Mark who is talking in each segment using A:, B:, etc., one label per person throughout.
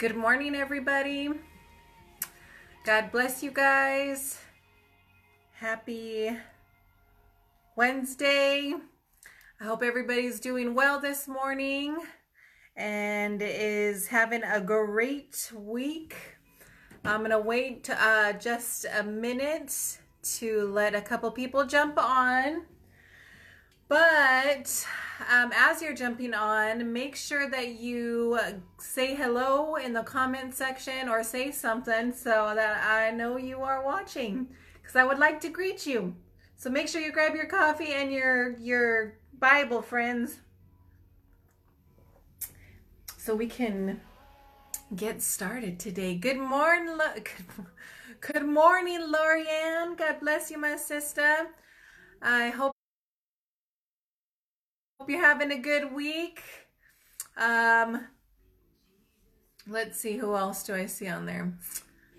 A: Good morning, everybody. God bless you guys. Happy Wednesday. I hope everybody's doing well this morning and is having a great week. I'm going to wait uh, just a minute to let a couple people jump on. But um, as you're jumping on, make sure that you say hello in the comment section or say something so that I know you are watching because I would like to greet you. So make sure you grab your coffee and your your Bible, friends, so we can get started today. Good morning, good morning, Lorianne. God bless you, my sister. I hope Hope you're having a good week. Um, let's see, who else do I see on there?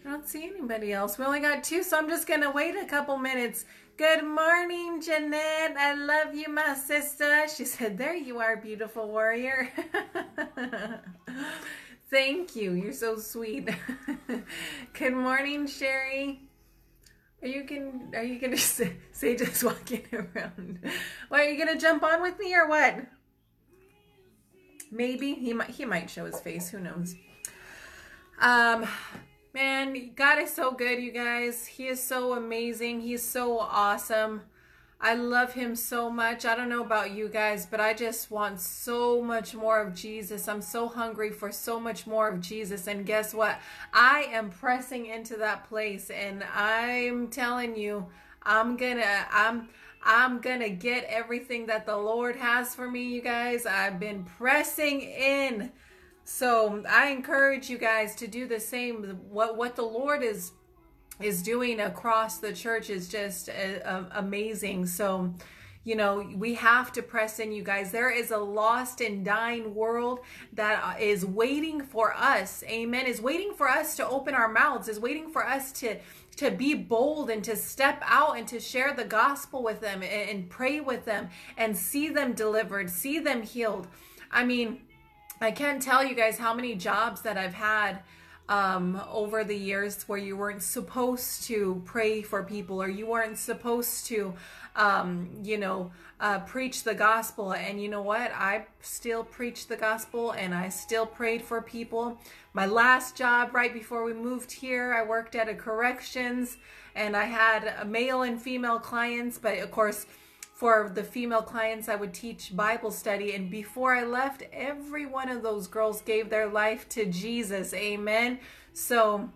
A: I don't see anybody else. We only got two, so I'm just going to wait a couple minutes. Good morning, Jeanette. I love you, my sister. She said, There you are, beautiful warrior. Thank you. You're so sweet. Good morning, Sherry. Are you can are you gonna say, say just walking around? Why are you gonna jump on with me or what? Maybe he might he might show his face. Who knows? Um, man, God is so good, you guys. He is so amazing. He's so awesome. I love him so much. I don't know about you guys, but I just want so much more of Jesus. I'm so hungry for so much more of Jesus. And guess what? I am pressing into that place and I'm telling you, I'm gonna I'm I'm gonna get everything that the Lord has for me, you guys. I've been pressing in. So I encourage you guys to do the same. What what the Lord is is doing across the church is just uh, amazing. So, you know, we have to press in, you guys. There is a lost and dying world that uh, waiting for us. Amen. Is waiting for us to open our mouths, is waiting for us to to be bold and to step out and to share the gospel with them and, and pray with them and see them delivered, see them healed. I mean, I can't tell you guys how many jobs that I've had um, over the years where you weren't supposed to pray for people or you weren't supposed to, um, you know, uh, preach the gospel. And you know what? I still preached the gospel and I still prayed for people. My last job, right before we moved here, I worked at a corrections and I had male and female clients, but of course, for the female clients, I would teach Bible study. And before I left, every one of those girls gave their life to Jesus. Amen. So,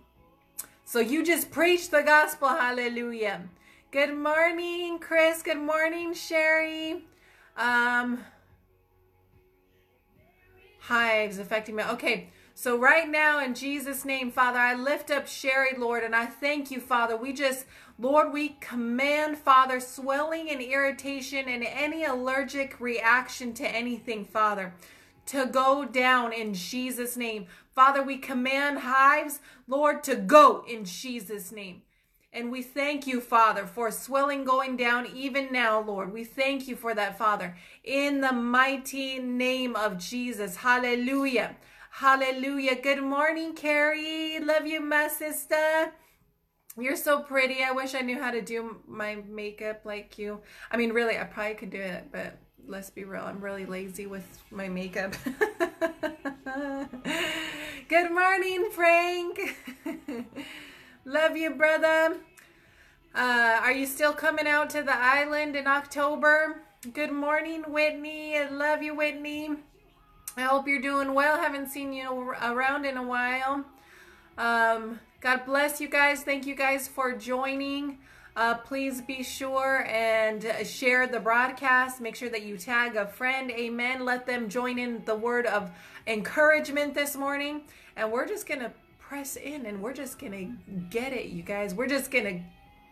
A: so you just preach the gospel. Hallelujah. Good morning, Chris. Good morning, Sherry. Um, hives affecting me. Okay. So right now in Jesus name, Father, I lift up Sherry, Lord, and I thank you, Father. We just Lord, we command, Father, swelling and irritation and any allergic reaction to anything, Father, to go down in Jesus' name. Father, we command hives, Lord, to go in Jesus' name. And we thank you, Father, for swelling going down even now, Lord. We thank you for that, Father, in the mighty name of Jesus. Hallelujah. Hallelujah. Good morning, Carrie. Love you, my sister. You're so pretty. I wish I knew how to do my makeup like you. I mean, really, I probably could do it, but let's be real. I'm really lazy with my makeup. Good morning, Frank. Love you, brother. Uh, are you still coming out to the island in October? Good morning, Whitney. I love you, Whitney. I hope you're doing well. Haven't seen you around in a while. Um, God bless you guys. Thank you guys for joining. Uh, please be sure and share the broadcast. Make sure that you tag a friend. Amen. Let them join in the word of encouragement this morning. And we're just going to press in and we're just going to get it, you guys. We're just going to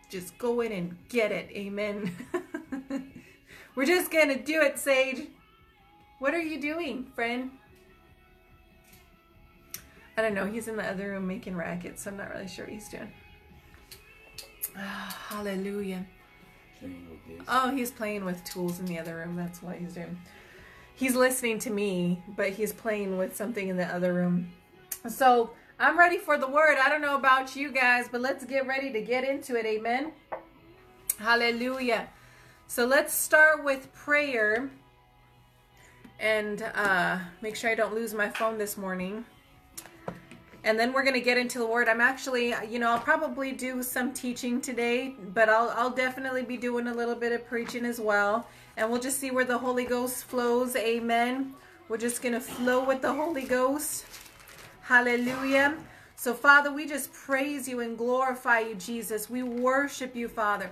A: just go in and get it. Amen. we're just going to do it, Sage. What are you doing, friend? I don't know. He's in the other room making rackets, so I'm not really sure what he's doing. Oh, hallelujah. Oh, he's playing with tools in the other room. That's what he's doing. He's listening to me, but he's playing with something in the other room. So I'm ready for the word. I don't know about you guys, but let's get ready to get into it. Amen. Hallelujah. So let's start with prayer and uh, make sure I don't lose my phone this morning. And then we're going to get into the word. I'm actually, you know, I'll probably do some teaching today, but I'll, I'll definitely be doing a little bit of preaching as well. And we'll just see where the Holy Ghost flows. Amen. We're just going to flow with the Holy Ghost. Hallelujah. So, Father, we just praise you and glorify you, Jesus. We worship you, Father.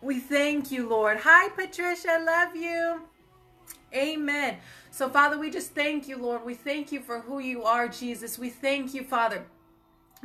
A: We thank you, Lord. Hi, Patricia. Love you. Amen. So, Father, we just thank you, Lord. We thank you for who you are, Jesus. We thank you, Father,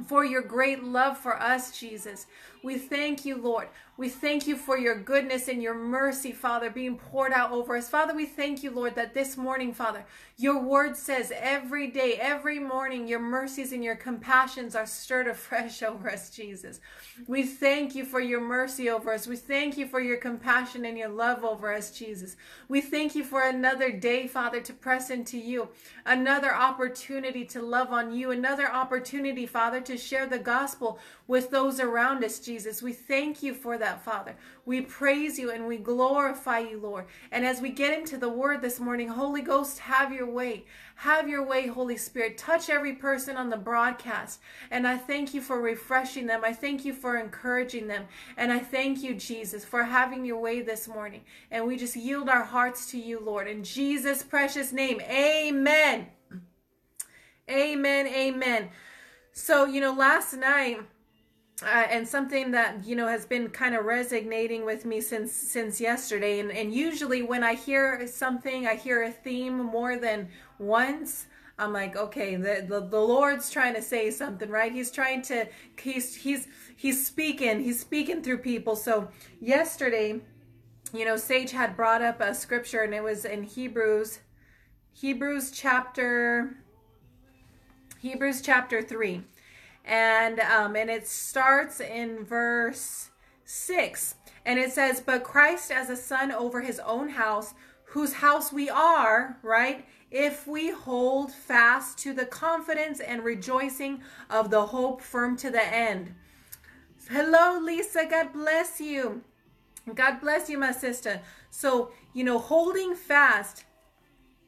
A: for your great love for us, Jesus. We thank you, Lord. We thank you for your goodness and your mercy, Father, being poured out over us. Father, we thank you, Lord, that this morning, Father, your word says every day, every morning, your mercies and your compassions are stirred afresh over us, Jesus. We thank you for your mercy over us. We thank you for your compassion and your love over us, Jesus. We thank you for another day, Father, to press into you, another opportunity to love on you, another opportunity, Father, to share the gospel with those around us, Jesus. We thank you for that, Father. We praise you and we glorify you, Lord. And as we get into the word this morning, Holy Ghost, have your way. Have your way, Holy Spirit. Touch every person on the broadcast. And I thank you for refreshing them. I thank you for encouraging them. And I thank you, Jesus, for having your way this morning. And we just yield our hearts to you, Lord. In Jesus' precious name, amen. Amen. Amen. So, you know, last night, uh, and something that you know has been kind of resonating with me since since yesterday. And, and usually when i hear something i hear a theme more than once i'm like okay the, the, the lord's trying to say something right? He's trying to he's he's he's speaking he's speaking through people. So yesterday you know sage had brought up a scripture and it was in hebrews hebrews chapter hebrews chapter 3 and um, and it starts in verse six, and it says, "But Christ as a son over his own house, whose house we are, right." If we hold fast to the confidence and rejoicing of the hope firm to the end. Hello, Lisa. God bless you. God bless you, my sister. So, you know, holding fast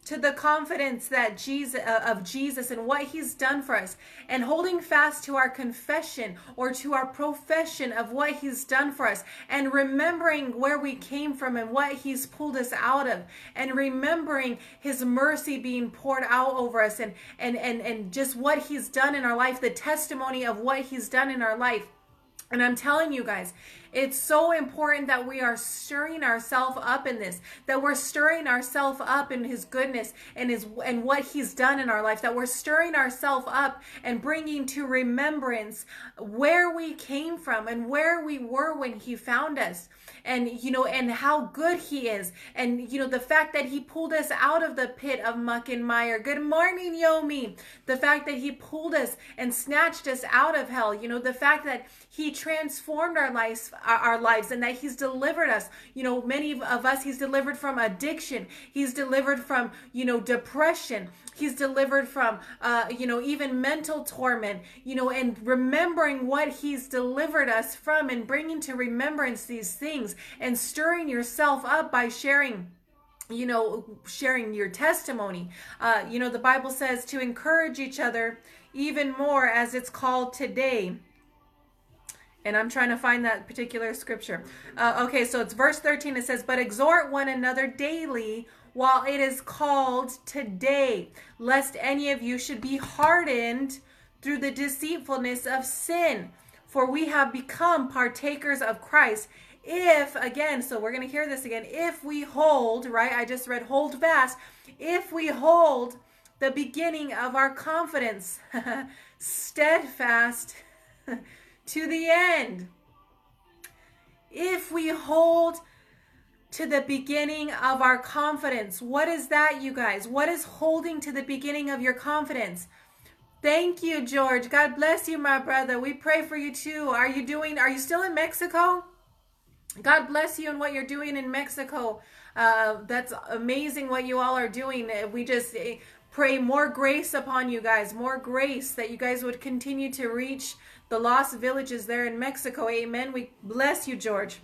A: to the confidence that Jesus uh, of Jesus and what he's done for us and holding fast to our confession or to our profession of what he's done for us and remembering where we came from and what he's pulled us out of and remembering his mercy being poured out over us and and and and just what he's done in our life the testimony of what he's done in our life. And I'm telling you guys, it's so important that we are stirring ourselves up in this, that we're stirring ourselves up in his goodness and his and what he's done in our life, that we're stirring ourselves up and bringing to remembrance where we came from and where we were when he found us. And you know and how good he is. And you know the fact that he pulled us out of the pit of muck and mire. Good morning yomi. The fact that he pulled us and snatched us out of hell. You know the fact that he transformed our lives our lives and that he's delivered us. You know many of us he's delivered from addiction. He's delivered from you know depression. He's delivered from uh you know even mental torment you know and remembering what he's delivered us from and bringing to remembrance these things and stirring yourself up by sharing you know sharing your testimony. Uh you know the bible says to encourage each other even more as it's called today and I'm trying to find that particular scripture. Uh, okay, so it's verse 13. It says, But exhort one another daily while it is called today, lest any of you should be hardened through the deceitfulness of sin. For we have become partakers of Christ. If, again, so we're going to hear this again, if we hold, right? I just read hold fast. If we hold the beginning of our confidence steadfast to the end. If we hold to the beginning of our confidence, what is that, you guys? What is holding to the beginning of your confidence? Thank you, George. God bless you, my brother. We pray for you too. Are you doing, are you still in Mexico? God bless you and what you're doing in Mexico. Uh, that's amazing what you all are doing. We just pray more grace upon you guys, more grace that you guys would continue to reach the lost villages there in Mexico. Amen. We bless you, George.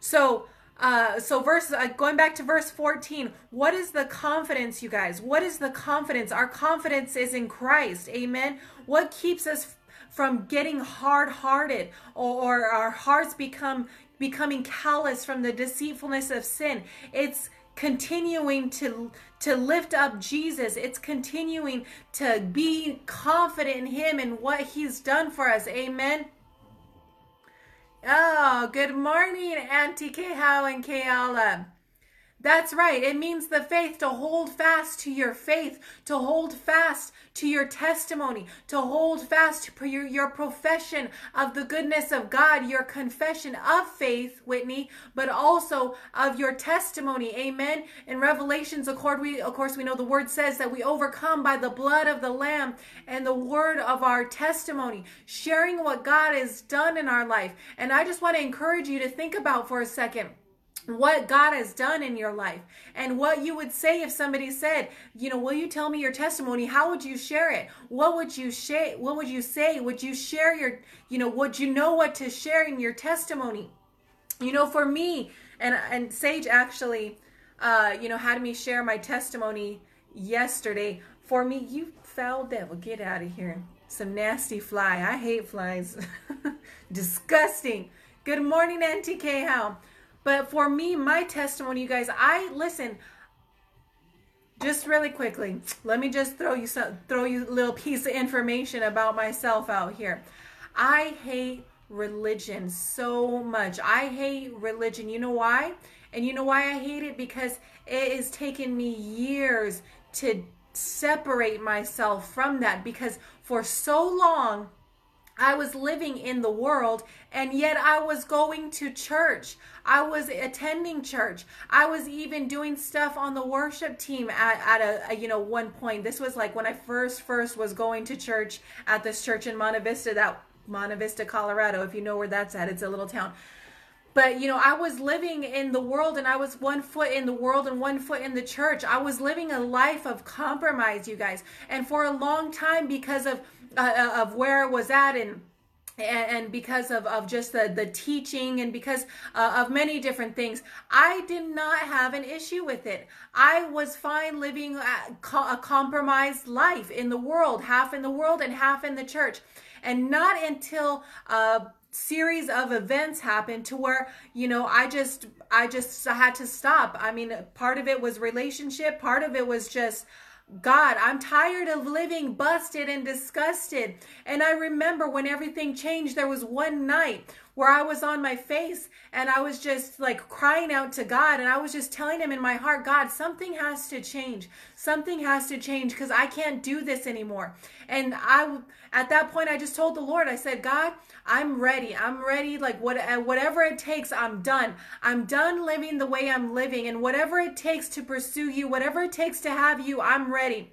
A: So, uh, so verse uh, going back to verse 14 what is the confidence you guys what is the confidence our confidence is in christ amen what keeps us from getting hard-hearted or, or our hearts become becoming callous from the deceitfulness of sin it's continuing to to lift up Jesus. It's continuing to be confident in him and what he's done for us. Amen. Oh, good morning, Auntie Kehao and Keala. That's right. It means the faith to hold fast to your faith, to hold fast to your testimony, to hold fast to your, your profession of the goodness of God, your confession of faith, Whitney, but also of your testimony. Amen. In Revelations, of course, we, of course, we know the word says that we overcome by the blood of the Lamb and the word of our testimony, sharing what God has done in our life. And I just want to encourage you to think about for a second what God has done in your life and what you would say if somebody said, you know, will you tell me your testimony? How would you share it? What would you share? What would you say? Would you share your, you know, would you know what to share in your testimony? You know, for me and and Sage actually uh, you know, had me share my testimony yesterday. For me, you foul devil, get out of here. Some nasty fly. I hate flies. Disgusting. Good morning, NTK. How? But for me, my testimony, you guys, I listen. Just really quickly, let me just throw you some, throw you a little piece of information about myself out here. I hate religion so much. I hate religion. You know why? And you know why I hate it? Because it has taken me years to separate myself from that because for so long I was living in the world and yet I was going to church. I was attending church. I was even doing stuff on the worship team at, at a, a, you know one point. This was like when I first first was going to church at this church in Monte Vista that Monte Vista, Colorado, if you know where that's at. It's a little town. But you know, I was living in the world and I was one foot in the world and one foot in the church. I was living a life of compromise, you guys. And for a long time because of uh, uh, of where it was at and and, because of, of just the, the teaching and because uh, of many different things, I did not have an issue with it. I was fine living a, a compromised life in the world, half in the world and half in the church. And not until a series of events happened to where, you know, I just, I just had to stop. I mean, part of it was relationship, part of it was just, God, I'm tired of living busted and disgusted. And I remember when everything changed, there was one night where I was on my face and I was just like crying out to God and I was just telling him in my heart, God, something has to change. Something has to change because I can't do this anymore. And I at that point I just told the Lord, I said, God, I'm ready. I'm ready like what uh, whatever it takes, I'm done. I'm done living the way I'm living and whatever it takes to pursue you, whatever it takes to have you, I'm ready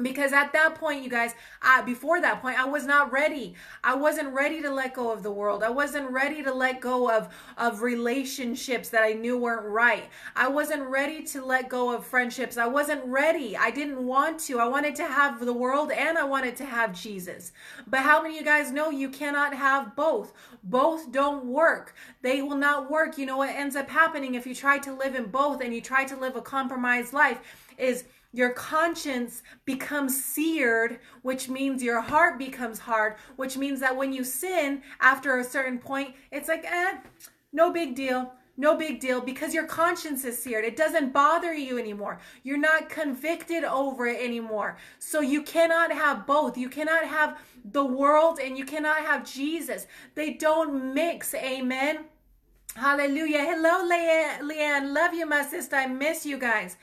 A: because at that point you guys I, before that point i was not ready. I wasn't ready to let go of the world. I wasn't ready to let go of of relationships that i knew weren't right. I wasn't ready to let go of friendships. I wasn't ready. I didn't want to. I wanted to have the world and i wanted to have jesus. But how many of you guys know you cannot have both? Both don't work. They will not work. You know what ends up happening if you try to live in both and you try to live a compromised life is your conscience becomes seared, which means your heart becomes hard, which means that when you sin after a certain point, it's like, eh, no big deal. No big deal because your conscience is seared. It doesn't bother you anymore. You're not convicted over it anymore. So you cannot have both. You cannot have the world and you cannot have Jesus. They don't mix. Amen. Hallelujah. Hello, Leanne. Leanne. Love you, my sister. I miss you guys.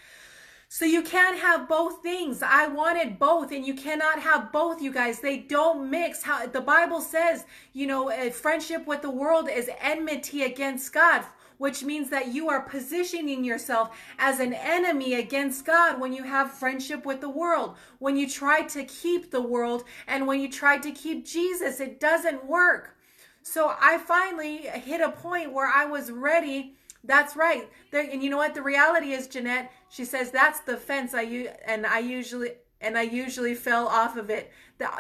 A: So you can't have both things. I wanted both and you cannot have both, you guys. They don't mix. How the Bible says, you know, a friendship with the world is enmity against God which means that you are positioning yourself as an enemy against God when you have friendship with the world, when you try to keep the world, and when you try to keep Jesus. It doesn't work. So I finally hit a point where I was ready. That's right. And you know what? The reality is, Jeanette, She says that's the fence I use and I usually and I usually fell off of it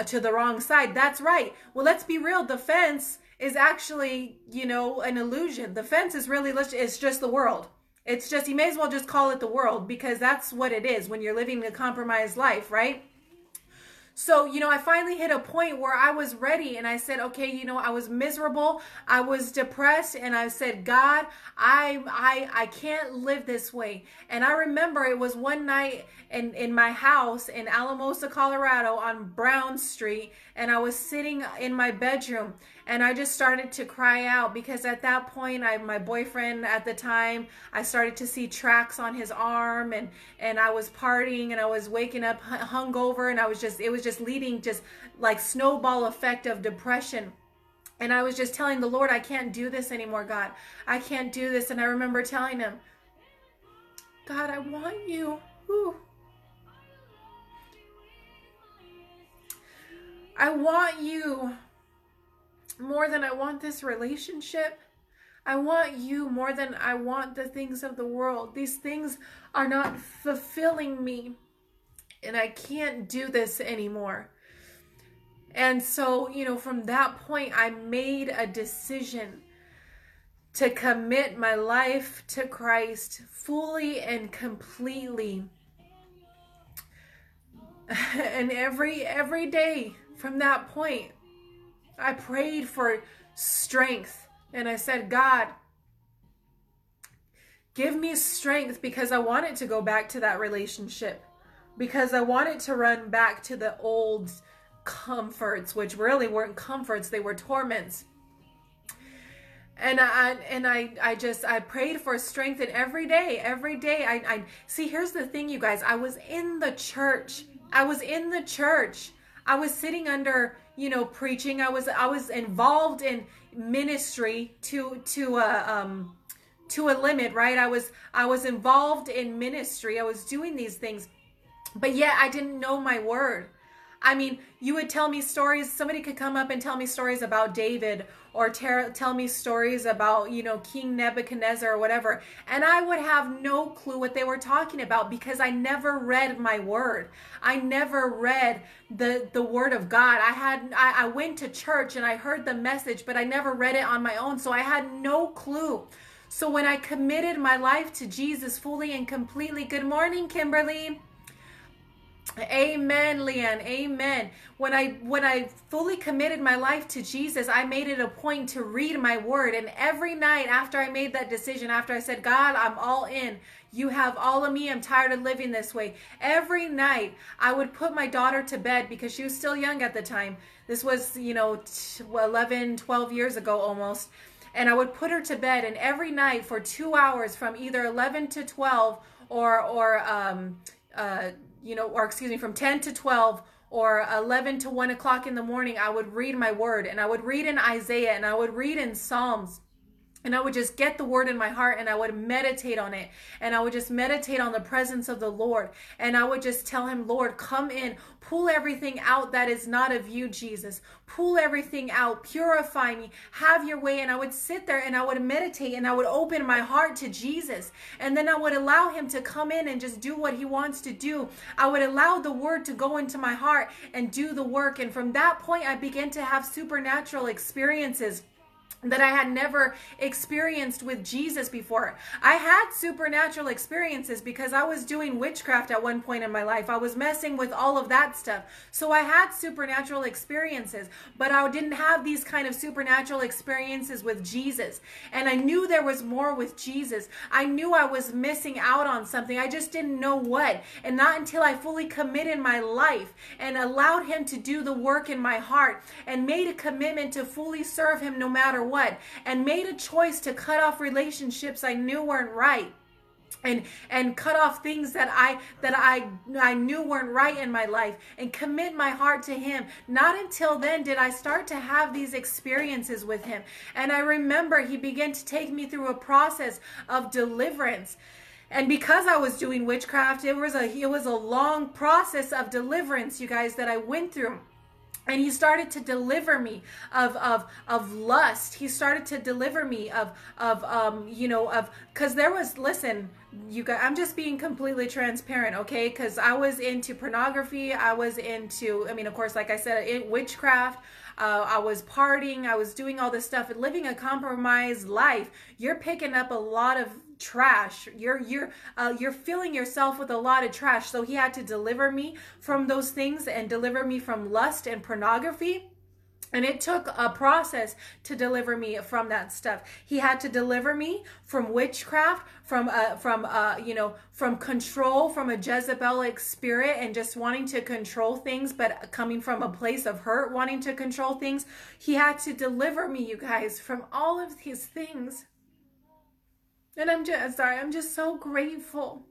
A: to the wrong side. That's right. Well, let's be real. The fence is actually, you know, an illusion. The fence is really it's just the world. It's just you may as well just call it the world because that's what it is when you're living a compromised life, right? So, you know, I finally hit a point where I was ready and I said, okay, you know, I was miserable, I was depressed, and I said, God, I I I can't live this way. And I remember it was one night in, in my house in Alamosa, Colorado on Brown Street, and I was sitting in my bedroom and I just started to cry out because at that point I my boyfriend at the time I started to see tracks on his arm and and I was partying and I was waking up hungover and I was just it was just leading just like snowball effect of depression. And I was just telling the Lord I can't do this anymore God. I can't do this. And I remember telling him God I want you. Ooh. I want you more than I want this relationship. I want you more than I want the things of the world. These things are not fulfilling me. And I can't do this anymore. And so, you know, from that point, I made a decision to commit my life to Christ fully and completely. And every every day from that point, I prayed for strength and I said, God, give me strength because I wanted to go back to that relationship, because I wanted to run back to the old comforts, which really weren't comforts, they were torments. And I and I I just I prayed for strength and every day, every day I I see here's the thing you guys, I was in the church. I was in the church. I was sitting under you know preaching. I was i was involved in ministry to to a um to a limit right? I was i was involved in ministry. I was doing these things but yet i didn't know my word. I mean, you would tell me stories, somebody could come up and tell me stories about David or ter- tell me stories about, you know, King Nebuchadnezzar or whatever. And I would have no clue what they were talking about because I never read my word. I never read the, the word of God. I had, I, I went to church and I heard the message, but I never read it on my own. So I had no clue. So when I committed my life to Jesus fully and completely, good morning, Kimberly. Amen, Leanne. Amen. When I when I fully committed my life to Jesus, I made it a point to read my word. And every night after I made that decision, after I said, God, I'm all in. You have all of me. I'm tired of living this way. Every night I would put my daughter to bed because she was still young at the time. This was, you know, 11, 12 years ago almost. And I would put her to bed and every night for 2 hours from either 11 to 12 or or um uh you know, or excuse me, from 10 to 12 or 11 to 1 o'clock in the morning, I would read my word and I would read in Isaiah and I would read in Psalms and I would just get the word in my heart and I would meditate on it. And I would just meditate on the presence of the Lord. And I would just tell him, Lord, come in, pull everything out that is not of you, Jesus. Pull everything out, purify me, have your way. And I would sit there and I would meditate and I would open my heart to Jesus. And then I would allow him to come in and just do what he wants to do. I would allow the word to go into my heart and do the work. And from that point, I began to have supernatural experiences that I had never experienced with Jesus before. I had supernatural experiences because I was doing witchcraft at one point in my life. I was messing with all of that stuff. So I had supernatural experiences, but I didn't have these kind of supernatural experiences with Jesus. And I knew there was more with Jesus. I knew I was missing out on something. I just didn't know what. And not until I fully committed my life and allowed him to do the work in my heart and made a commitment to fully serve him no matter what and made a choice to cut off relationships I knew weren't right and and cut off things that I that I I knew weren't right in my life and commit my heart to him. Not until then did I start to have these experiences with him. And I remember he began to take me through a process of deliverance. And because I was doing witchcraft, it was a it was a long process of deliverance, you guys, that I went through. And he started to deliver me of of of lust. He started to deliver me of of um you know of because there was listen you guys i'm just being completely transparent okay? Because i was into pornography. I was into i mean of course like i said in witchcraft. Uh, I was partying, I was doing all this stuff and living a compromised life. You're picking up a lot of trash. You're you're uh, you're filling yourself with a lot of trash. So he had to deliver me from those things and deliver me from lust and pornography. And it took a process to deliver me from that stuff. He had to deliver me from witchcraft, from uh, from uh, you know, from control, from a Jezebelic spirit, and just wanting to control things, but coming from a place of hurt, wanting to control things. He had to deliver me, you guys, from all of these things. And I'm just sorry, I'm just so grateful.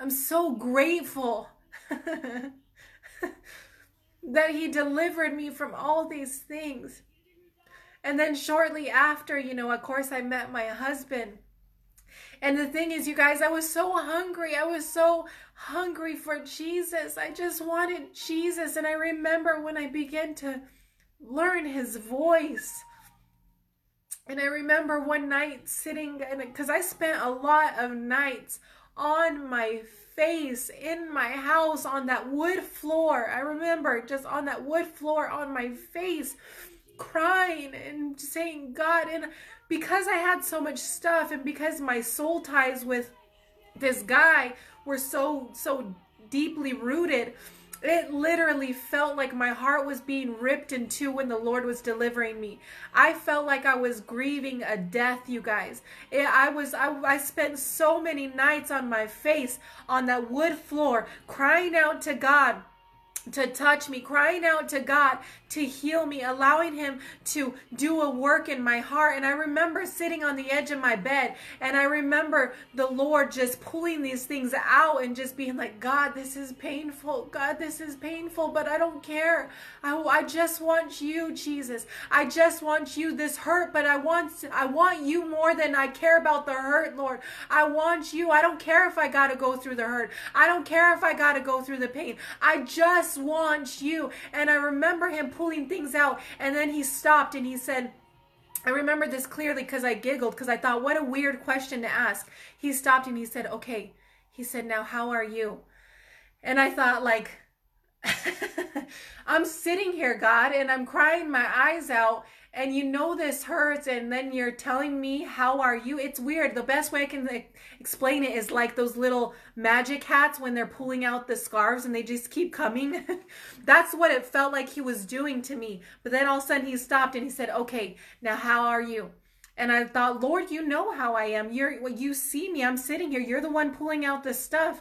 A: I'm so grateful that he delivered me from all these things. And then shortly after, you know, of course, I met my husband. And the thing is, you guys, I was so hungry. I was so hungry for Jesus. I just wanted Jesus. And I remember when I began to learn his voice and I remember one night sitting, because I spent a lot of nights on my face in my house on that wood floor. I remember just on that wood floor on my face crying and saying, God, and because I had so much stuff and because my soul ties with this guy were so, so deeply rooted it literally felt like my heart was being ripped in two when the Lord was delivering me. I felt like I was grieving a death, you guys. I was I, I spent so many nights on my face on that wood floor crying out to God to touch me, crying out to God to heal me, allowing Him to do a work in my heart. And I remember sitting on the edge of my bed and I remember the Lord just pulling these things out and just being like, God, this is painful. God, this is painful, but I don't care. I, I just want you, Jesus. I just want you. This hurt, but I want, I want you more than I care about the hurt, Lord. I want you. I don't care if I got to go through the hurt. I don't care if I got to go through the pain. I just want you. And I remember him pulling things out. And then he stopped and he said, I remember this clearly because I giggled because I thought, what a weird question to ask. He stopped and he said, okay. He said, now how are you? And I thought, like, I'm sitting here, God, and I'm crying my eyes out and you know this hurts and then you're telling me how are you? It's weird. The best way i can like, explain it is like those little magic hats when they're pulling out the scarves and they just keep coming. That's what it felt like he was doing to me. But then all of a sudden he stopped and he said okay now how are you? And i thought lord you know how i am. You're you see me. I'm sitting here. You're the one pulling out the stuff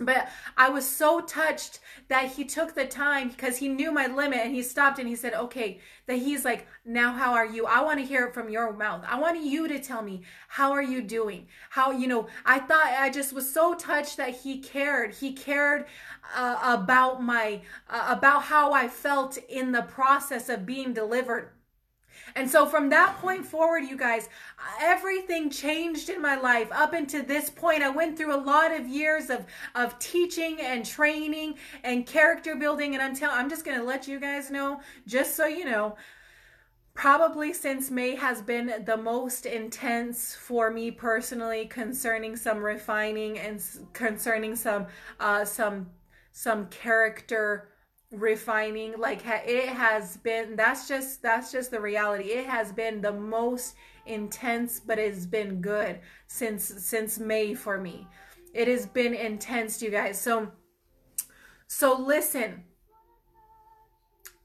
A: but I was so touched that he took the time because he knew my limit and he stopped and he said, okay, that he's like, now how are you? I want to hear it from your mouth. I want you to tell me, how are you doing? How, you know, I thought I just was so touched that he cared. He cared uh, about my, uh, about how I felt in the process of being delivered and so from that point forward, you guys, everything changed in my life. Up until this point, I went through a lot of years of, of teaching and training and character building. And telling, I'm just going to let you guys know, just so you know, probably since May has been the most intense for me personally concerning some refining and concerning some, uh, some, some character refining like it has been that's just that's just the reality. It has been the most intense but it's been good since since may for me. It has been intense you guys. So so listen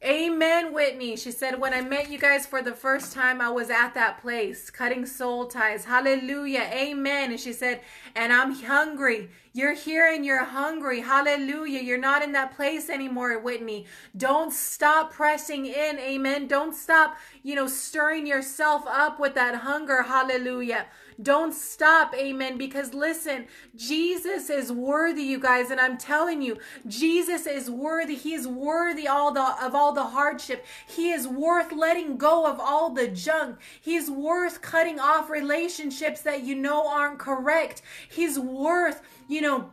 A: Amen, Whitney. She said, When I met you guys for the first time, I was at that place, cutting soul ties. Hallelujah. Amen. And she said, And I'm hungry. You're here and you're hungry. Hallelujah. You're not in that place anymore, Whitney. Don't stop pressing in. Amen. Don't stop, you know, stirring yourself up with that hunger. Hallelujah. Don't stop. Amen. Because listen, Jesus is worthy, you guys. And I'm telling you, Jesus is worthy. He is worthy all the, of all the hardship. He is worth letting go of all the junk. He's worth cutting off relationships that you know aren't correct. He's worth, you know,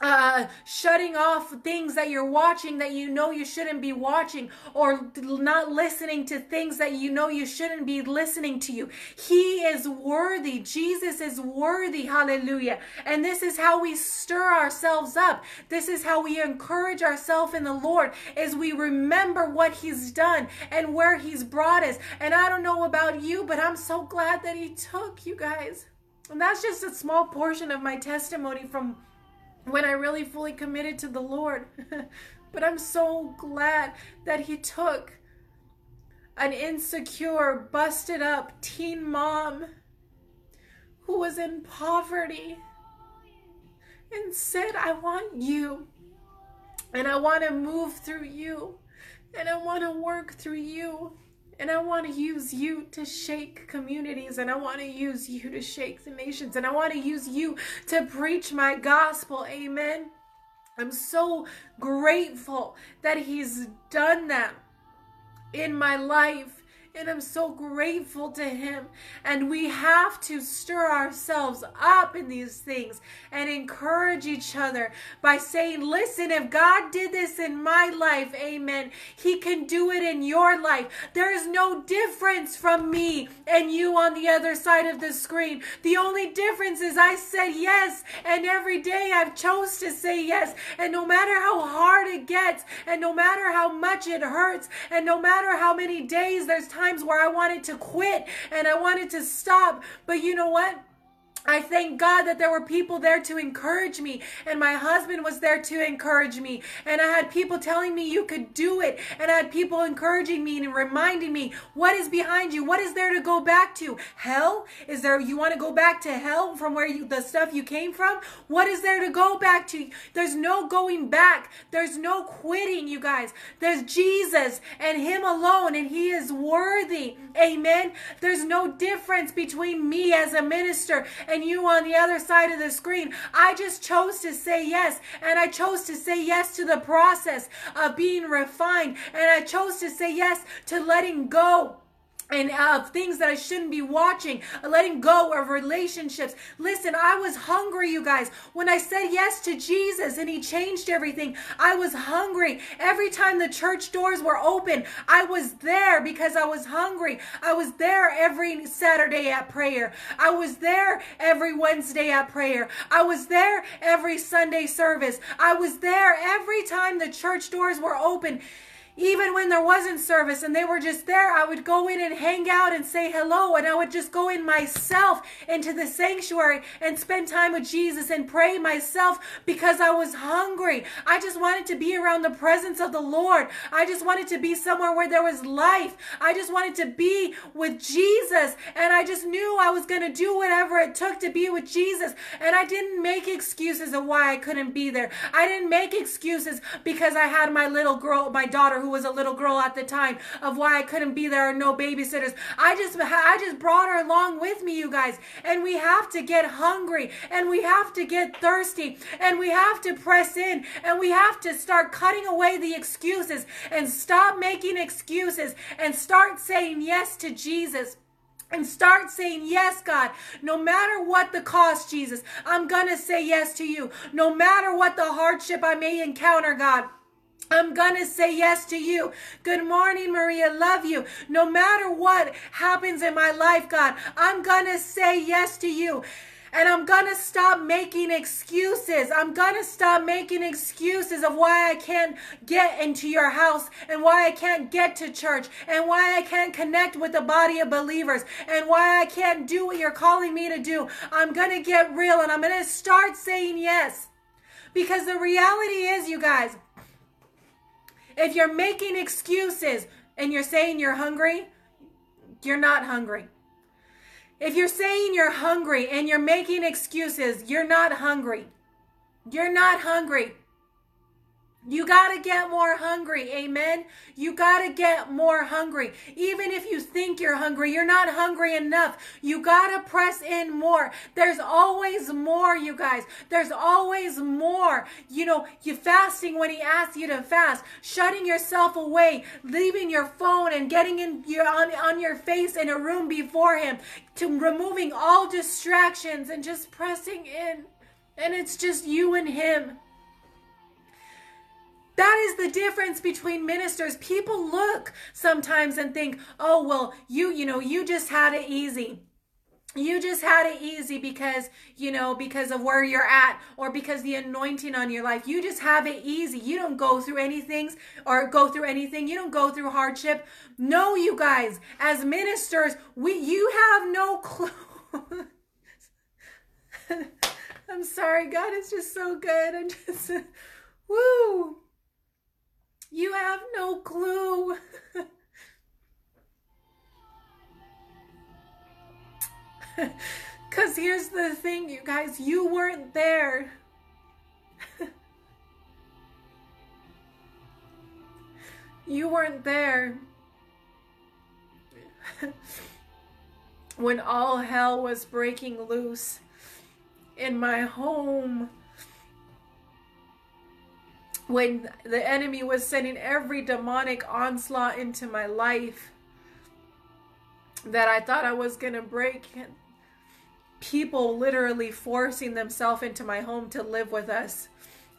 A: uh, shutting off things that you're watching that you know you shouldn't be watching or not listening to things that you know you shouldn't be listening to you. He is worthy. Jesus is worthy. Hallelujah. And this is how we stir ourselves up. This is how we encourage ourselves in the Lord as we remember what he's done and where he's brought us. And I don't know about you, but I'm so glad that he took you guys. And that's just a small portion of my testimony from when I really fully committed to the Lord. but I'm so glad that He took an insecure, busted up teen mom who was in poverty and said, I want you. And I want to move through you. And I want to work through you. And I want to use you to shake communities, and I want to use you to shake the nations, and I want to use you to preach my gospel. Amen. I'm so grateful that He's done that in my life. And I'm so grateful to Him. And we have to stir ourselves up in these things and encourage each other by saying, Listen, if God did this in my life, amen, He can do it in your life. There is no difference from me and you on the other side of the screen. The only difference is I said yes, and every day I've chose to say yes. And no matter how hard it gets, and no matter how much it hurts, and no matter how many days there's time times where I wanted to quit and I wanted to stop. But you know what? I thank God that there were people there to encourage me, and my husband was there to encourage me. And I had people telling me you could do it, and I had people encouraging me and reminding me what is behind you, what is there to go back to? Hell? Is there you want to go back to hell from where you the stuff you came from? What is there to go back to? There's no going back. There's no quitting, you guys. There's Jesus and Him alone, and He is worthy. Amen. There's no difference between me as a minister and and you on the other side of the screen. I just chose to say yes. And I chose to say yes to the process of being refined. And I chose to say yes to letting go and of things that I shouldn't be watching, letting go of relationships. Listen, I was hungry, you guys. When I said yes to Jesus and He changed everything, I was hungry. Every time the church doors were open, I was there because I was hungry. I was there every Saturday at prayer. I was there every Wednesday at prayer. I was there every Sunday service. I was there every time the church doors were open. Even when there wasn't service and they were just there, I would go in and hang out and say hello. And I would just go in myself into the sanctuary and spend time with Jesus and pray myself because I was hungry. I just wanted to be around the presence of the Lord. I just wanted to be somewhere where there was life. I just wanted to be with Jesus. And I just knew I was going to do whatever it took to be with Jesus. And I didn't make excuses of why I couldn't be there. I didn't make excuses because I had my little girl, my daughter who was a little girl at the time of why I couldn't be there and no babysitters. I just I just brought her along with me, you guys. And we have to get hungry and we have to get thirsty and we have to press in and we have to start cutting away the excuses and stop making excuses and start saying yes to Jesus and start saying, Yes, God, no matter what the cost, Jesus, I'm going to say yes to you. No matter what the hardship I may encounter, God. I'm going to say yes to you. Good morning, Maria. Love you. No matter what happens in my life, God, I'm going to say yes to you. And I'm going to stop making excuses. I'm going to stop making excuses of why I can't get into your house and why I can't get to church and why I can't connect with the body of believers and why I can't do what you're calling me to do. I'm going to get real and I'm going to start saying yes. Because the reality is, you guys, if you're making excuses and you're saying you're hungry, you're not hungry. If you're saying you're hungry and you're making excuses, you're not hungry. You're not hungry. You got to get more hungry. Amen. You got to get more hungry. Even if you think you're hungry, you're not hungry enough. You got to press in more. There's always more, you guys. There's always more. You know, you fasting when he asks you to fast, shutting yourself away, leaving your phone and getting in your on, on your face in a room before him, to removing all distractions and just pressing in. And it's just you and him. That is the difference between ministers. People look sometimes and think, "Oh, well, you, you know, you just had it easy." you just had it easy because you know because of where you're at or because the anointing on your life. You just have it easy. You don't go through anything or go through anything. You don't go through hardship. No you guys as ministers we you have no clue. I'm sorry god is just so good. I'm just woo you have no clue. Because here's the thing, you guys, you weren't there. you weren't there when all hell was breaking loose in my home when the enemy was sending every demonic onslaught into my life that I thought I was going to break. People literally forcing themselves into my home to live with us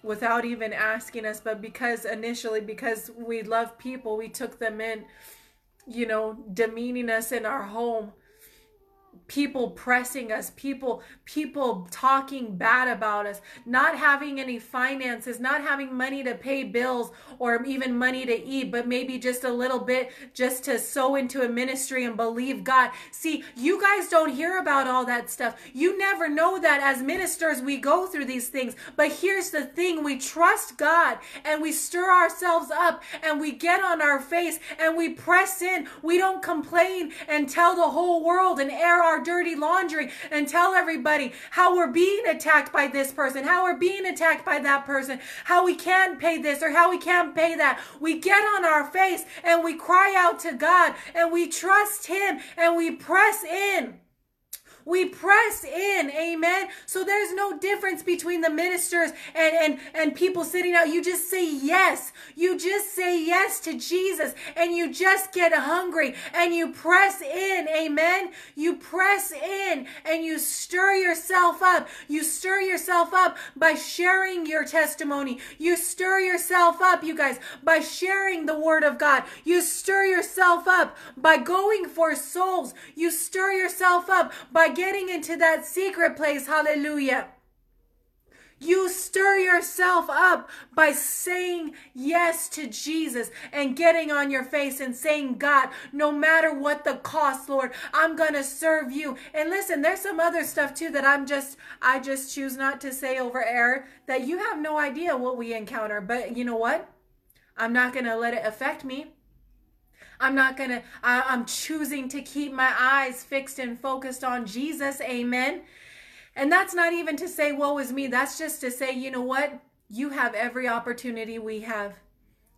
A: without even asking us. But because initially, because we love people, we took them in, you know, demeaning us in our home people pressing us people people talking bad about us not having any finances not having money to pay bills or even money to eat but maybe just a little bit just to sow into a ministry and believe god. See you guys don't hear about all that stuff. You never know that as ministers we go through these things. But here's the thing. We trust god and we stir ourselves up and we get on our face and we press in. We don't complain and tell the whole world and air our dirty laundry and tell everybody how we're being attacked by this person, how we're being attacked by that person, how we can't pay this or how we can't pay that. We get on our face and we cry out to God and we trust Him and we press in. We press in, amen. So there's no difference between the ministers and, and, and people sitting out. You just say yes. You just say yes to Jesus and you just get hungry and you press in, amen. You press in and you stir yourself up. You stir yourself up by sharing your testimony. You stir yourself up, you guys, by sharing the word of God. You stir yourself up by going for souls. You stir yourself up by getting into that secret place. Hallelujah. You stir yourself up by saying yes to Jesus and getting on your face and saying, God, no matter what the cost, Lord, I'm going to serve you. And listen, there's some other stuff too that I'm just, I just choose not to say over air that you have no idea what we encounter. But you know what? I'm not going to let it affect me. I'm not going to, I'm choosing to keep my eyes fixed and focused on Jesus. Amen. And that's not even to say, woe is me. That's just to say, you know what? You have every opportunity we have.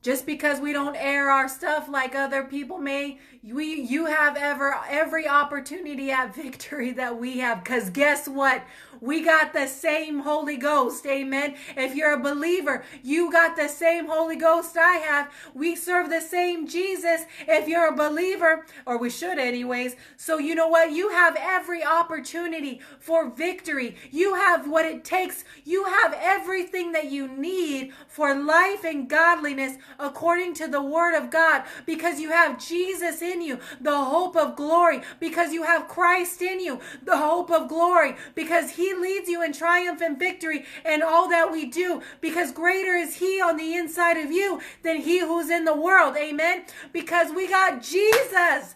A: Just because we don't air our stuff like other people may, we you have ever every opportunity at victory that we have. Because guess what? We got the same Holy Ghost. Amen. If you're a believer, you got the same Holy Ghost I have. We serve the same Jesus if you're a believer, or we should, anyways. So, you know what? You have every opportunity for victory. You have what it takes. You have everything that you need for life and godliness according to the Word of God because you have Jesus in you, the hope of glory, because you have Christ in you, the hope of glory, because He leads you in triumph and victory in all that we do because greater is He on the inside of you than He who's in the world. Amen. Because we got Jesus.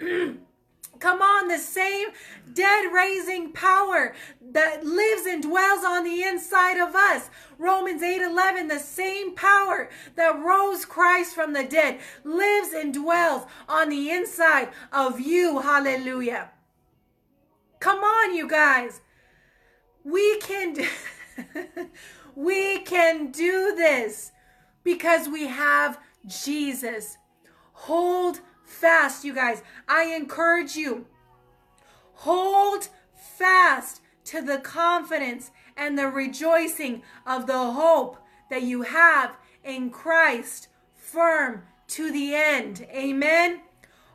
A: Come on, the same dead raising power that lives and dwells on the inside of us. Romans 8 11, the same power that rose Christ from the dead lives and dwells on the inside of you. Hallelujah. Come on, you guys. We can do, we can do this because we have Jesus. Hold fast, you guys. I encourage you. Hold fast to the confidence and the rejoicing of the hope that you have in Christ firm to the end. Amen.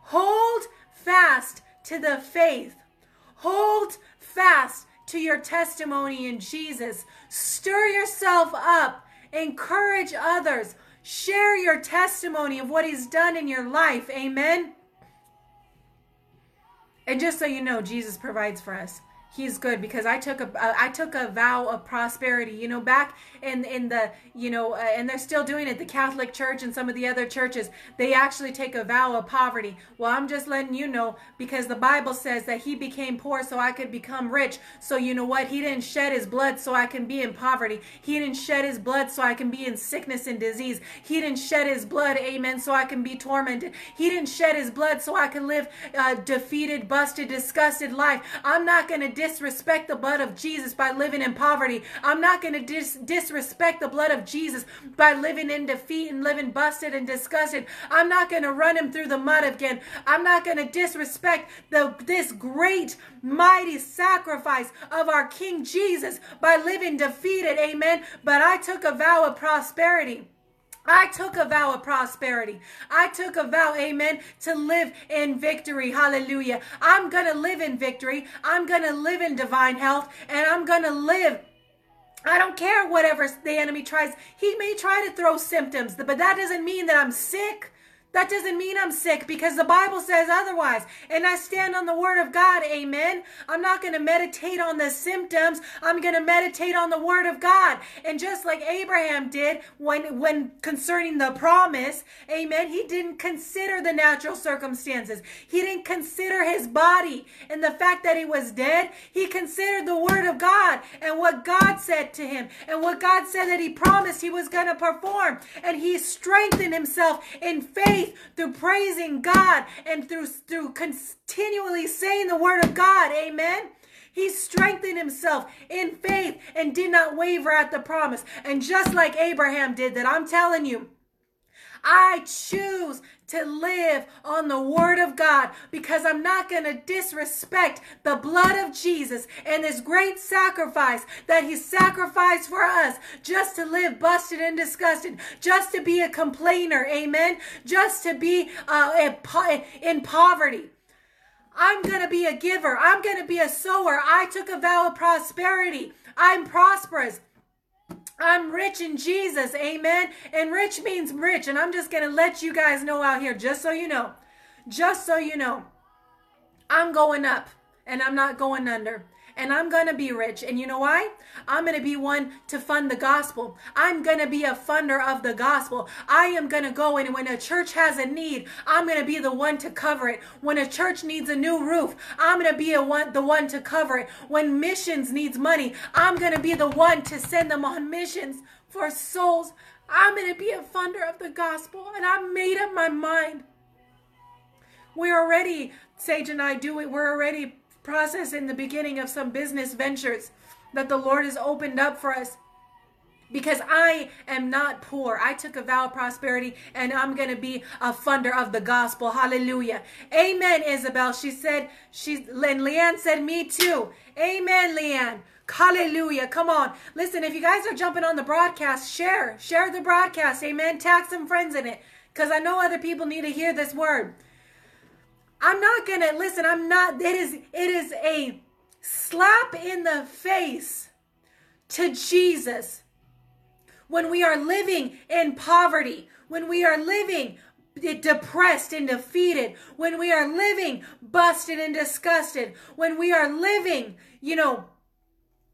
A: Hold fast to the faith. Hold fast to your testimony in Jesus. Stir yourself up. Encourage others. Share your testimony of what He's done in your life. Amen. And just so you know, Jesus provides for us he's good because I took a I took a vow of prosperity. You know, back in in the you know, uh, and they're still doing it. The Catholic Church and some of the other churches, they actually take a vow of poverty. Well, I'm just letting you know because the Bible says that he became poor so I could become rich. So you know what? He didn't shed his blood so I can be in poverty. He didn't shed his blood so I can be in sickness and disease. He didn't shed his blood, amen, so I can be tormented. He didn't shed his blood so I can live a defeated, busted, disgusted life. I'm not going to disrespect the blood of Jesus by living in poverty. I'm not going to dis- disrespect the blood of Jesus by living in defeat and living busted and disgusted. I'm not going to run him through the mud again. I'm not going to disrespect the this great mighty sacrifice of our King Jesus by living defeated. Amen. But I took a vow of prosperity. I took a vow of prosperity. I took a vow, amen, to live in victory. Hallelujah. I'm going to live in victory. I'm going to live in divine health and I'm going to live I don't care whatever the enemy tries. He may try to throw symptoms, but that doesn't mean that I'm sick. That doesn't mean I'm sick because the Bible says otherwise. And I stand on the word of God. Amen. I'm not going to meditate on the symptoms. I'm going to meditate on the word of God. And just like Abraham did when when concerning the promise, amen, he didn't consider the natural circumstances. He didn't consider his body and the fact that he was dead. He considered the word of God and what God said to him and what God said that he promised he was going to perform. And he strengthened himself in faith faith through praising God and through, through continually saying the word of God. Amen. He strengthened himself in faith and did not waver at the promise. And just like Abraham did, that I'm telling you, I choose to live on the word of God because I'm not going to disrespect the blood of Jesus and this great sacrifice that he sacrificed for us just to live busted and disgusted, just to be a complainer. Amen. Just to be uh, in poverty. I'm going to be a giver. I'm going to be a sower. I took a vow of prosperity. I'm prosperous. I'm rich in Jesus. Amen. And rich means rich. And I'm just going to let you guys know out here, just so you know, just so you know, I'm going up and I'm not going under and I'm going to be rich. And you know why? I'm going to be one to fund the gospel. I'm going to be a funder of the gospel. I am going to go and when a church has a need, I'm going to be the one to cover it. When a church needs a new roof, I'm going to be one, the one to cover it. When missions needs money, I'm going to be the one to send them on missions for souls. I'm going to be a funder of the gospel and I made up my mind. We're already, Sage and I do it, we're already process in the beginning of some business ventures that the Lord has opened up for us. Because I am not poor. I took a vow of prosperity and I'm going to be a funder of the gospel. Hallelujah. Amen, Isabel. She said, she's, and Leanne said, me too. Amen, Leanne. Hallelujah. Come on. Listen, if you guys are jumping on the broadcast, share. Share the broadcast. Amen. Tag some friends in it. Because I know other people need to hear this word. I'm not gonna listen, I'm not it is it is a slap in the face to Jesus. When we are living in poverty, when we are living depressed and defeated, when we are living busted and disgusted, when we are living, you know,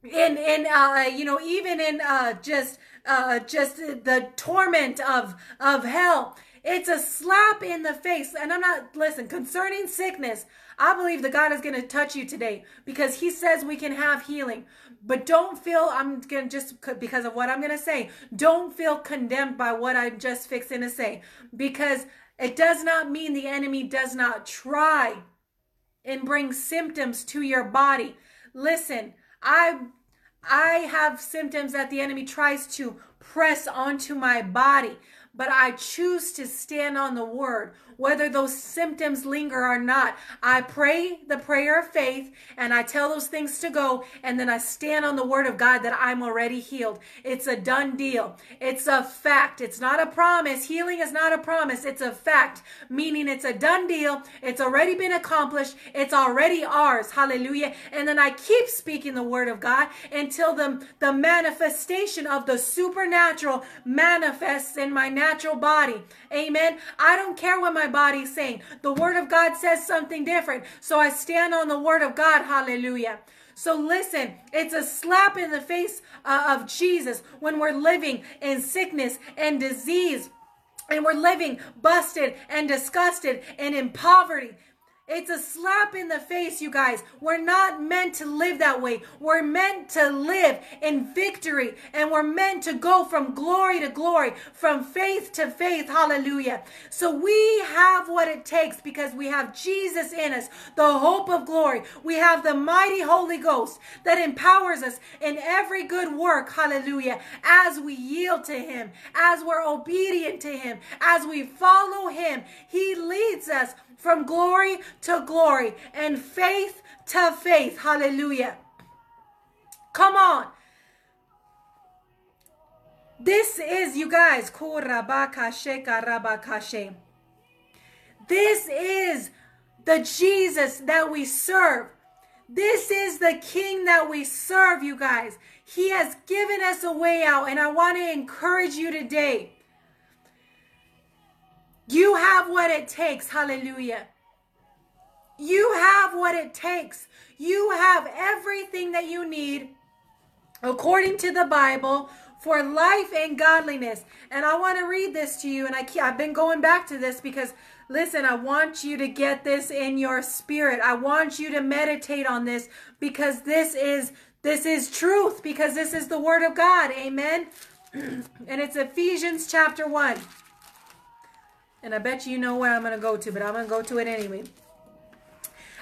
A: in in uh you know even in uh just uh just the torment of of hell it's a slap in the face. And I'm not, listen, concerning sickness, I believe that God is going to touch you today because He says we can have healing. But don't feel, I'm going to just, because of what I'm going to say, don't feel condemned by what I'm just fixing to say because it does not mean the enemy does not try and bring symptoms to your body. Listen, I I have symptoms that the enemy tries to press onto my body but I choose to stand on the word whether those symptoms linger or not. I pray the prayer of faith and I tell those things to go, and then I stand on the word of God that I'm already healed. It's a done deal. It's a fact. It's not a promise. Healing is not a promise. It's a fact, meaning it's a done deal. It's already been accomplished. It's already ours. Hallelujah. And then I keep speaking the word of God until the, the manifestation of the supernatural manifests in my natural body. Amen. I don't care what my body's saying. The word of God says something different. So I stand on the word of God. Hallelujah. So listen, it's a slap in the face uh, of Jesus when we're living in sickness and disease and we're living busted and disgusted and in poverty. It's a slap in the face, you guys. We're not meant to live that way. We're meant to live in victory and we're meant to go from glory to glory, from faith to faith. Hallelujah. So we have what it takes because we have Jesus in us, the hope of glory. We have the mighty Holy Ghost that empowers us in every good work. Hallelujah. As we yield to Him, as we're obedient to Him, as we follow Him, He leads us from glory to glory and faith to faith. Hallelujah. Come on. This is, you guys, this is the Jesus that we serve. This is the King that we serve, you guys. He has given us a way out, and I want to encourage you today you have what it takes. Hallelujah. You have what it takes. You have everything that you need according to the Bible for life and godliness. And I want to read this to you. And I, I've been going back to this because, listen, I want you to get this in your spirit. I want you to meditate on this because this is this is truth because this is the word of God. Amen. and it's Ephesians chapter 1. And I bet you know where I'm going to go to, but I'm going to go to it anyway.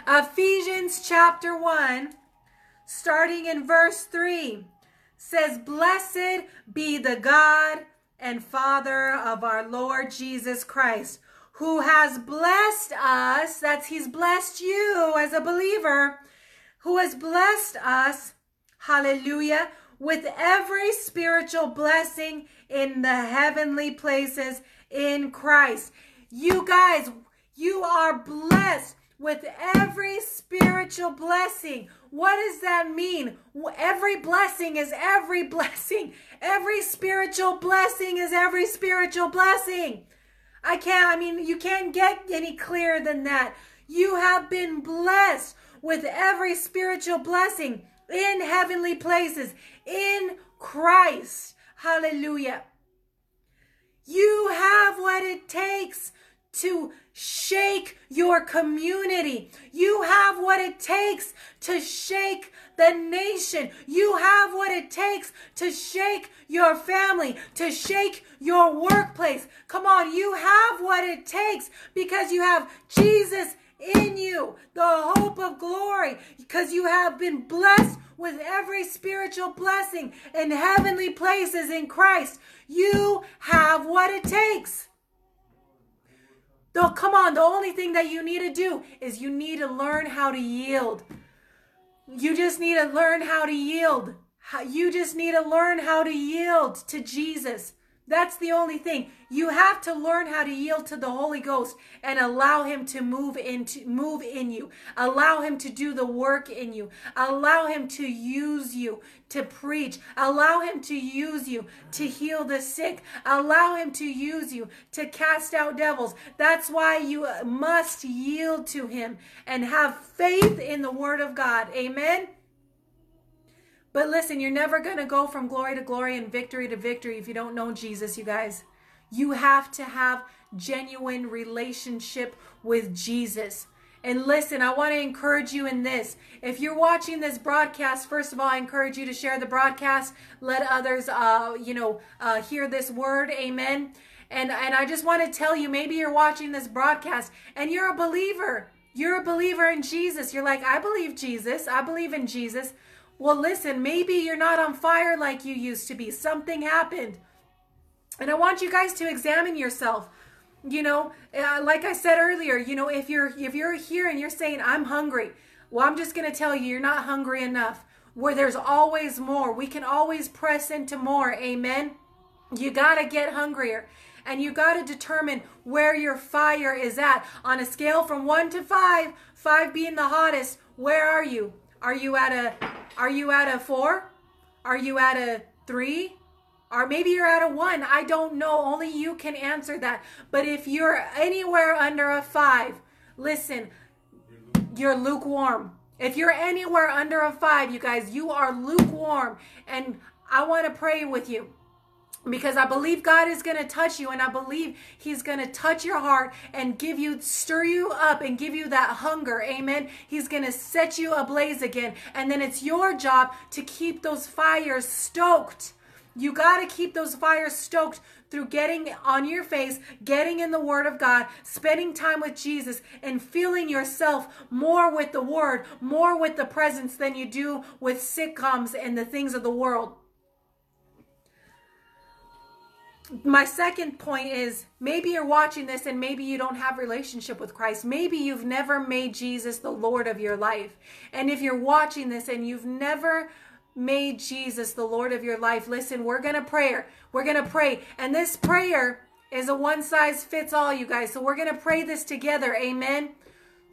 A: Ephesians chapter 1, starting in verse 3, says, Blessed be the God and Father of our Lord Jesus Christ, who has blessed us, that's He's blessed you as a believer, who has blessed us, hallelujah, with every spiritual blessing in the heavenly places in Christ. You guys, you are blessed with every spiritual blessing. What does that mean? Every blessing is every blessing. Every spiritual blessing is every spiritual blessing. I can't, I mean, you can't get any clearer than that. You have been blessed with every spiritual blessing in heavenly places in Christ. Hallelujah. You have what it takes to shake your community. You have what it takes to shake the nation. You have what it takes to shake your family, to shake your workplace. Come on, you have what it takes because you have Jesus in you, the hope of glory, because you have been blessed with every spiritual blessing in heavenly places in Christ. You have what it takes. Though, come on, the only thing that you need to do is you need to learn how to yield. You just need to learn how to yield. You just need to learn how to yield to Jesus. That's the only thing. You have to learn how to yield to the Holy Ghost and allow him to move into move in you. Allow him to do the work in you. Allow him to use you to preach. Allow him to use you to heal the sick. Allow him to use you to cast out devils. That's why you uh, must yield to him and have faith in the word of God. Amen. But listen, you're never going to go from glory to glory and victory to victory if you don't know Jesus, you guys. You have to have genuine relationship with Jesus. And listen, I want to encourage you in this. If you're watching this broadcast, first of all, I encourage you to share the broadcast. Let others, uh, you know, uh, hear this word. Amen. And and I just want to tell you, maybe you're watching this broadcast and you're a believer. You're a believer in Jesus. You're like, I believe Jesus. I believe in Jesus. Well, listen, maybe you're not on fire like you used to be. Something happened. And I want you guys to examine yourself. You know, uh, like I said earlier, you know, if you're if you're here and you're saying I'm hungry, well, I'm just going to tell you you're not hungry enough. Where there's always more. We can always press into more. Amen. You got to get hungrier and you got to determine where your fire is at on a scale from 1 to 5, 5 being the hottest. Where are you? Are you at a are you at a 4? Are you at a 3? Or maybe you're at a one. I don't know. Only you can answer that. But if you're anywhere under a five, listen, you're lukewarm. If you're anywhere under a five, you guys, you are lukewarm. And I want to pray with you because I believe God is going to touch you and I believe he's going to touch your heart and give you stir you up and give you that hunger amen he's going to set you ablaze again and then it's your job to keep those fires stoked you got to keep those fires stoked through getting on your face, getting in the Word of God, spending time with Jesus, and feeling yourself more with the Word, more with the presence than you do with sitcoms and the things of the world. my second point is maybe you're watching this and maybe you don't have relationship with Christ. Maybe you've never made Jesus the Lord of your life. And if you're watching this and you've never made Jesus the Lord of your life, listen, we're going to pray. We're going to pray. And this prayer is a one size fits all, you guys. So we're going to pray this together. Amen.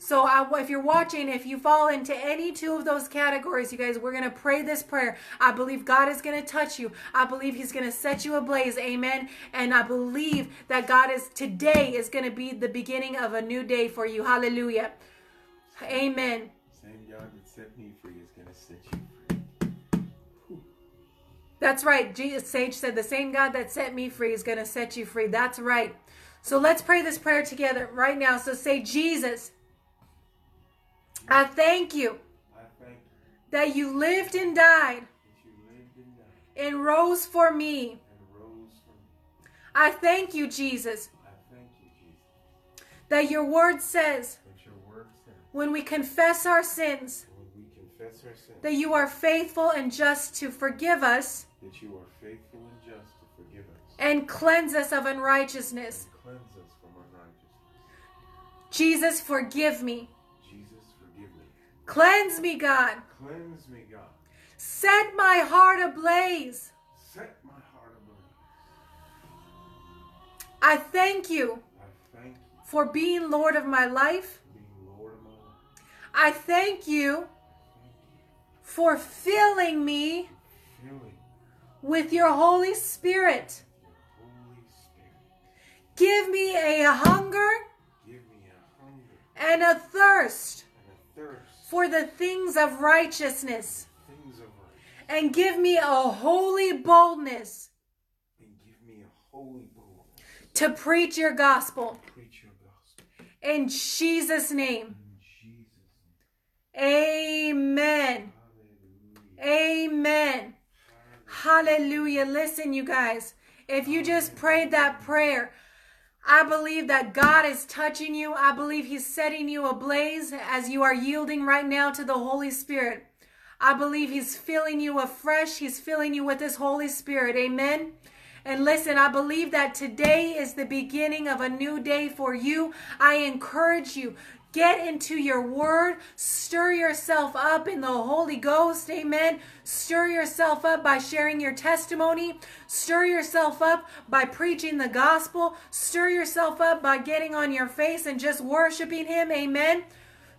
A: So I, if you're watching, if you fall into any two of those categories, you guys, we're going to pray this prayer. I believe God is going to touch you. I believe he's going to set you ablaze. Amen. And I believe that God is today is going to be the beginning of a new day for you. Hallelujah. Amen.
B: Same God that set me free is going to set you.
A: That's right. Jesus, Sage said, the same God that set me free is going to set you free. That's right. So let's pray this prayer together right now. So say, Jesus, I thank you that you lived and died and rose for me. I thank you, Jesus, that your word says when we confess our sins, that you are faithful and just to forgive us.
B: That you are faithful and just to forgive us.
A: And cleanse us of unrighteousness.
B: Cleanse us from unrighteousness.
A: Jesus, forgive me.
B: Cleanse
A: me, God.
B: Cleanse me, God.
A: Set my heart ablaze.
B: Set my heart ablaze.
A: I thank you.
B: I thank you
A: for being Lord of my life.
B: Being Lord of my life.
A: I thank you for filling me
B: filling
A: with your Holy Spirit. Give me a hunger,
B: Give me a hunger
A: and a thirst
B: and a thirst
A: for the things of righteousness. And give me a holy boldness.
B: And give me a holy boldness.
A: To preach your gospel.
B: Preach your gospel.
A: In Jesus' name.
B: In Jesus' name.
A: Amen.
B: Hallelujah.
A: Amen. Hallelujah. Listen, you guys. If you just prayed that prayer, I believe that God is touching you. I believe He's setting you ablaze as you are yielding right now to the Holy Spirit. I believe He's filling you afresh. He's filling you with His Holy Spirit. Amen. And listen, I believe that today is the beginning of a new day for you. I encourage you. Get into your word. Stir yourself up in the Holy Ghost. Amen. Stir yourself up by sharing your testimony. Stir yourself up by preaching the gospel. Stir yourself up by getting on your face and just worshiping Him. Amen.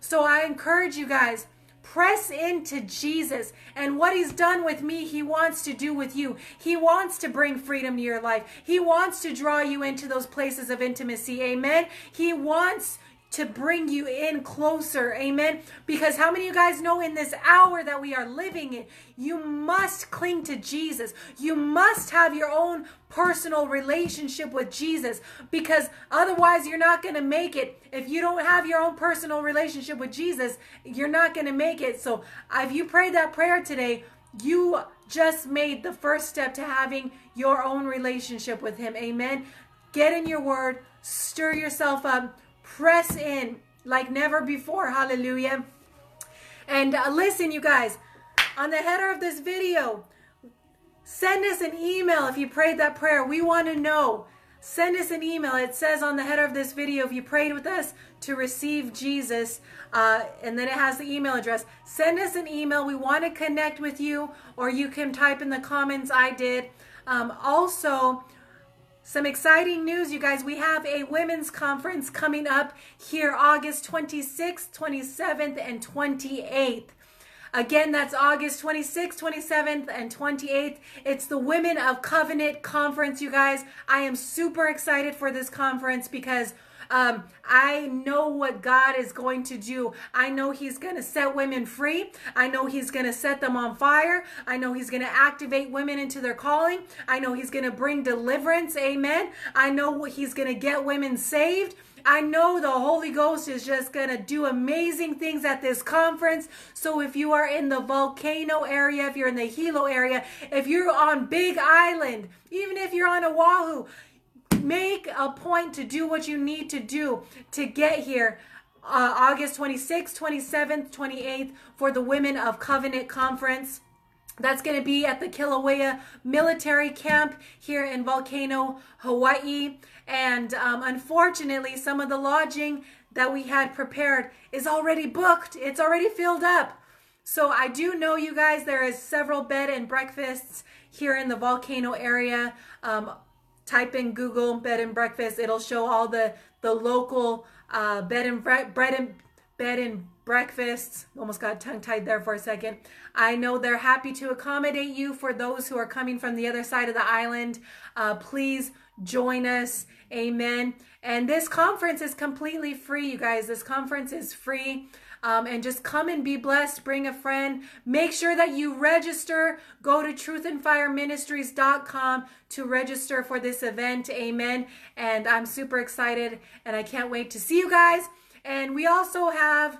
A: So I encourage you guys. Press into Jesus and what He's done with me, He wants to do with you. He wants to bring freedom to your life. He wants to draw you into those places of intimacy. Amen. He wants to bring you in closer. Amen. Because how many of you guys know in this hour that we are living in, you must cling to Jesus. You must have your own personal relationship with Jesus because otherwise you're not going to make it. If you don't have your own personal relationship with Jesus, you're not going to make it. So if you prayed that prayer today, you just made the first step to having your own relationship with Him. Amen. Get in your word, stir yourself up press in like never before. Hallelujah. And uh, listen, you guys, on the header of this video, send us an email if you prayed that prayer. We want to know. Send us an email. It says on the header of this video if you prayed with us to receive Jesus, uh, and then it has the email address. Send us an email. We want to connect with you, or you can type in the comments I did. Um, also, some exciting news, you guys. We have a women's conference coming up here August 26th, 27th, and 28th. Again, that's August 26th, 27th, and 28th. It's the Women of Covenant Conference, you guys. I am super excited for this conference because um, I know what God is going to do. I know He's going to set women free. I know He's going to set them on fire. I know He's going to activate women into their calling. I know He's going to bring deliverance. Amen. I know He's going to get women saved. I know the Holy Ghost is just going to do amazing things at this conference. So if you are in the volcano area, if you're in the Hilo area, if you're on Big Island, even if you're on Oahu, make a point to do what you need to do to get here. Uh, August 26th, 27th, 28th for the Women of Covenant Conference. That's going to be at the Kilauea Military Camp here in Volcano, Hawaii. And um, unfortunately, some of the lodging that we had prepared is already booked. It's already filled up. So I do know you guys, there is several bed and breakfasts here in the Volcano area. Um, type in Google bed and breakfast. It'll show all the, the local uh, bed and bre- bread and bed and breakfasts. Almost got tongue tied there for a second. I know they're happy to accommodate you for those who are coming from the other side of the island. Uh, please join us. Amen. And this conference is completely free, you guys. This conference is free. Um, and just come and be blessed. Bring a friend. Make sure that you register. Go to truthandfireministries.com to register for this event. Amen. And I'm super excited and I can't wait to see you guys. And we also have,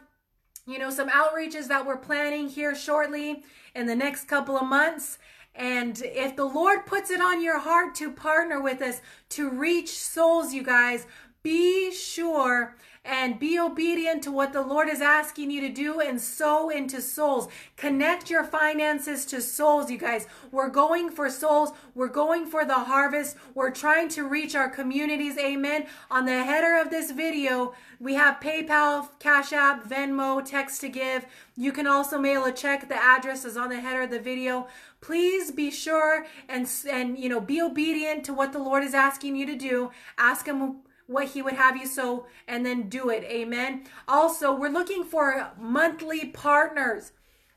A: you know, some outreaches that we're planning here shortly in the next couple of months. And if the Lord puts it on your heart to partner with us to reach souls, you guys, be sure and be obedient to what the Lord is asking you to do and sow into souls. Connect your finances to souls, you guys. We're going for souls. We're going for the harvest. We're trying to reach our communities. Amen. On the header of this video, we have PayPal, Cash App, Venmo, text to give. You can also mail a check. The address is on the header of the video. Please be sure and and you know be obedient to what the Lord is asking you to do. Ask him what he would have you sow and then do it. Amen. Also, we're looking for monthly partners.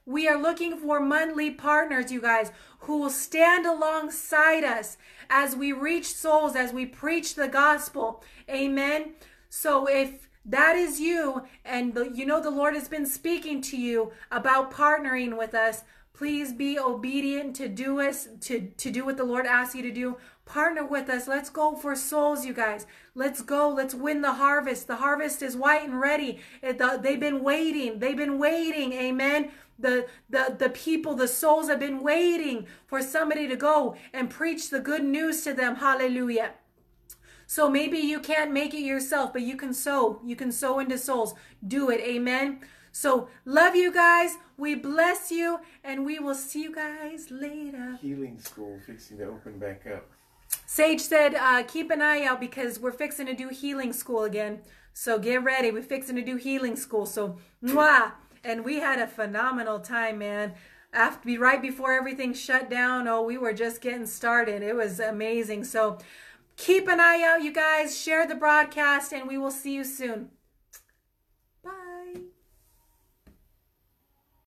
A: We are looking for monthly partners, you guys, who will stand alongside us as we reach souls, as we preach the gospel. Amen. So if that is you and the, you know the Lord has been speaking to you about partnering with us, please be obedient to do us to to do what the Lord asks you to do. Partner with us. Let's go for souls, you guys. Let's go. Let's win the harvest. The harvest is white and ready. They've been waiting. They've been waiting. Amen. The, the, the people, the souls have been waiting for somebody to go and preach the good news to them. Hallelujah. So maybe you can't make it yourself, but you can sow. You can sow into souls. Do it. Amen. So love you guys. We bless you, and we will see you guys later.
B: Healing school fixing to open back up.
A: Sage said, uh, keep an eye out because we're fixing to do healing school again. So get ready. We're fixing to do healing school. So, mwah. And we had a phenomenal time, man. After be right before everything shut down, oh, we were just getting started. It was amazing. So keep an eye out, you guys. Share the broadcast, and we will see you soon.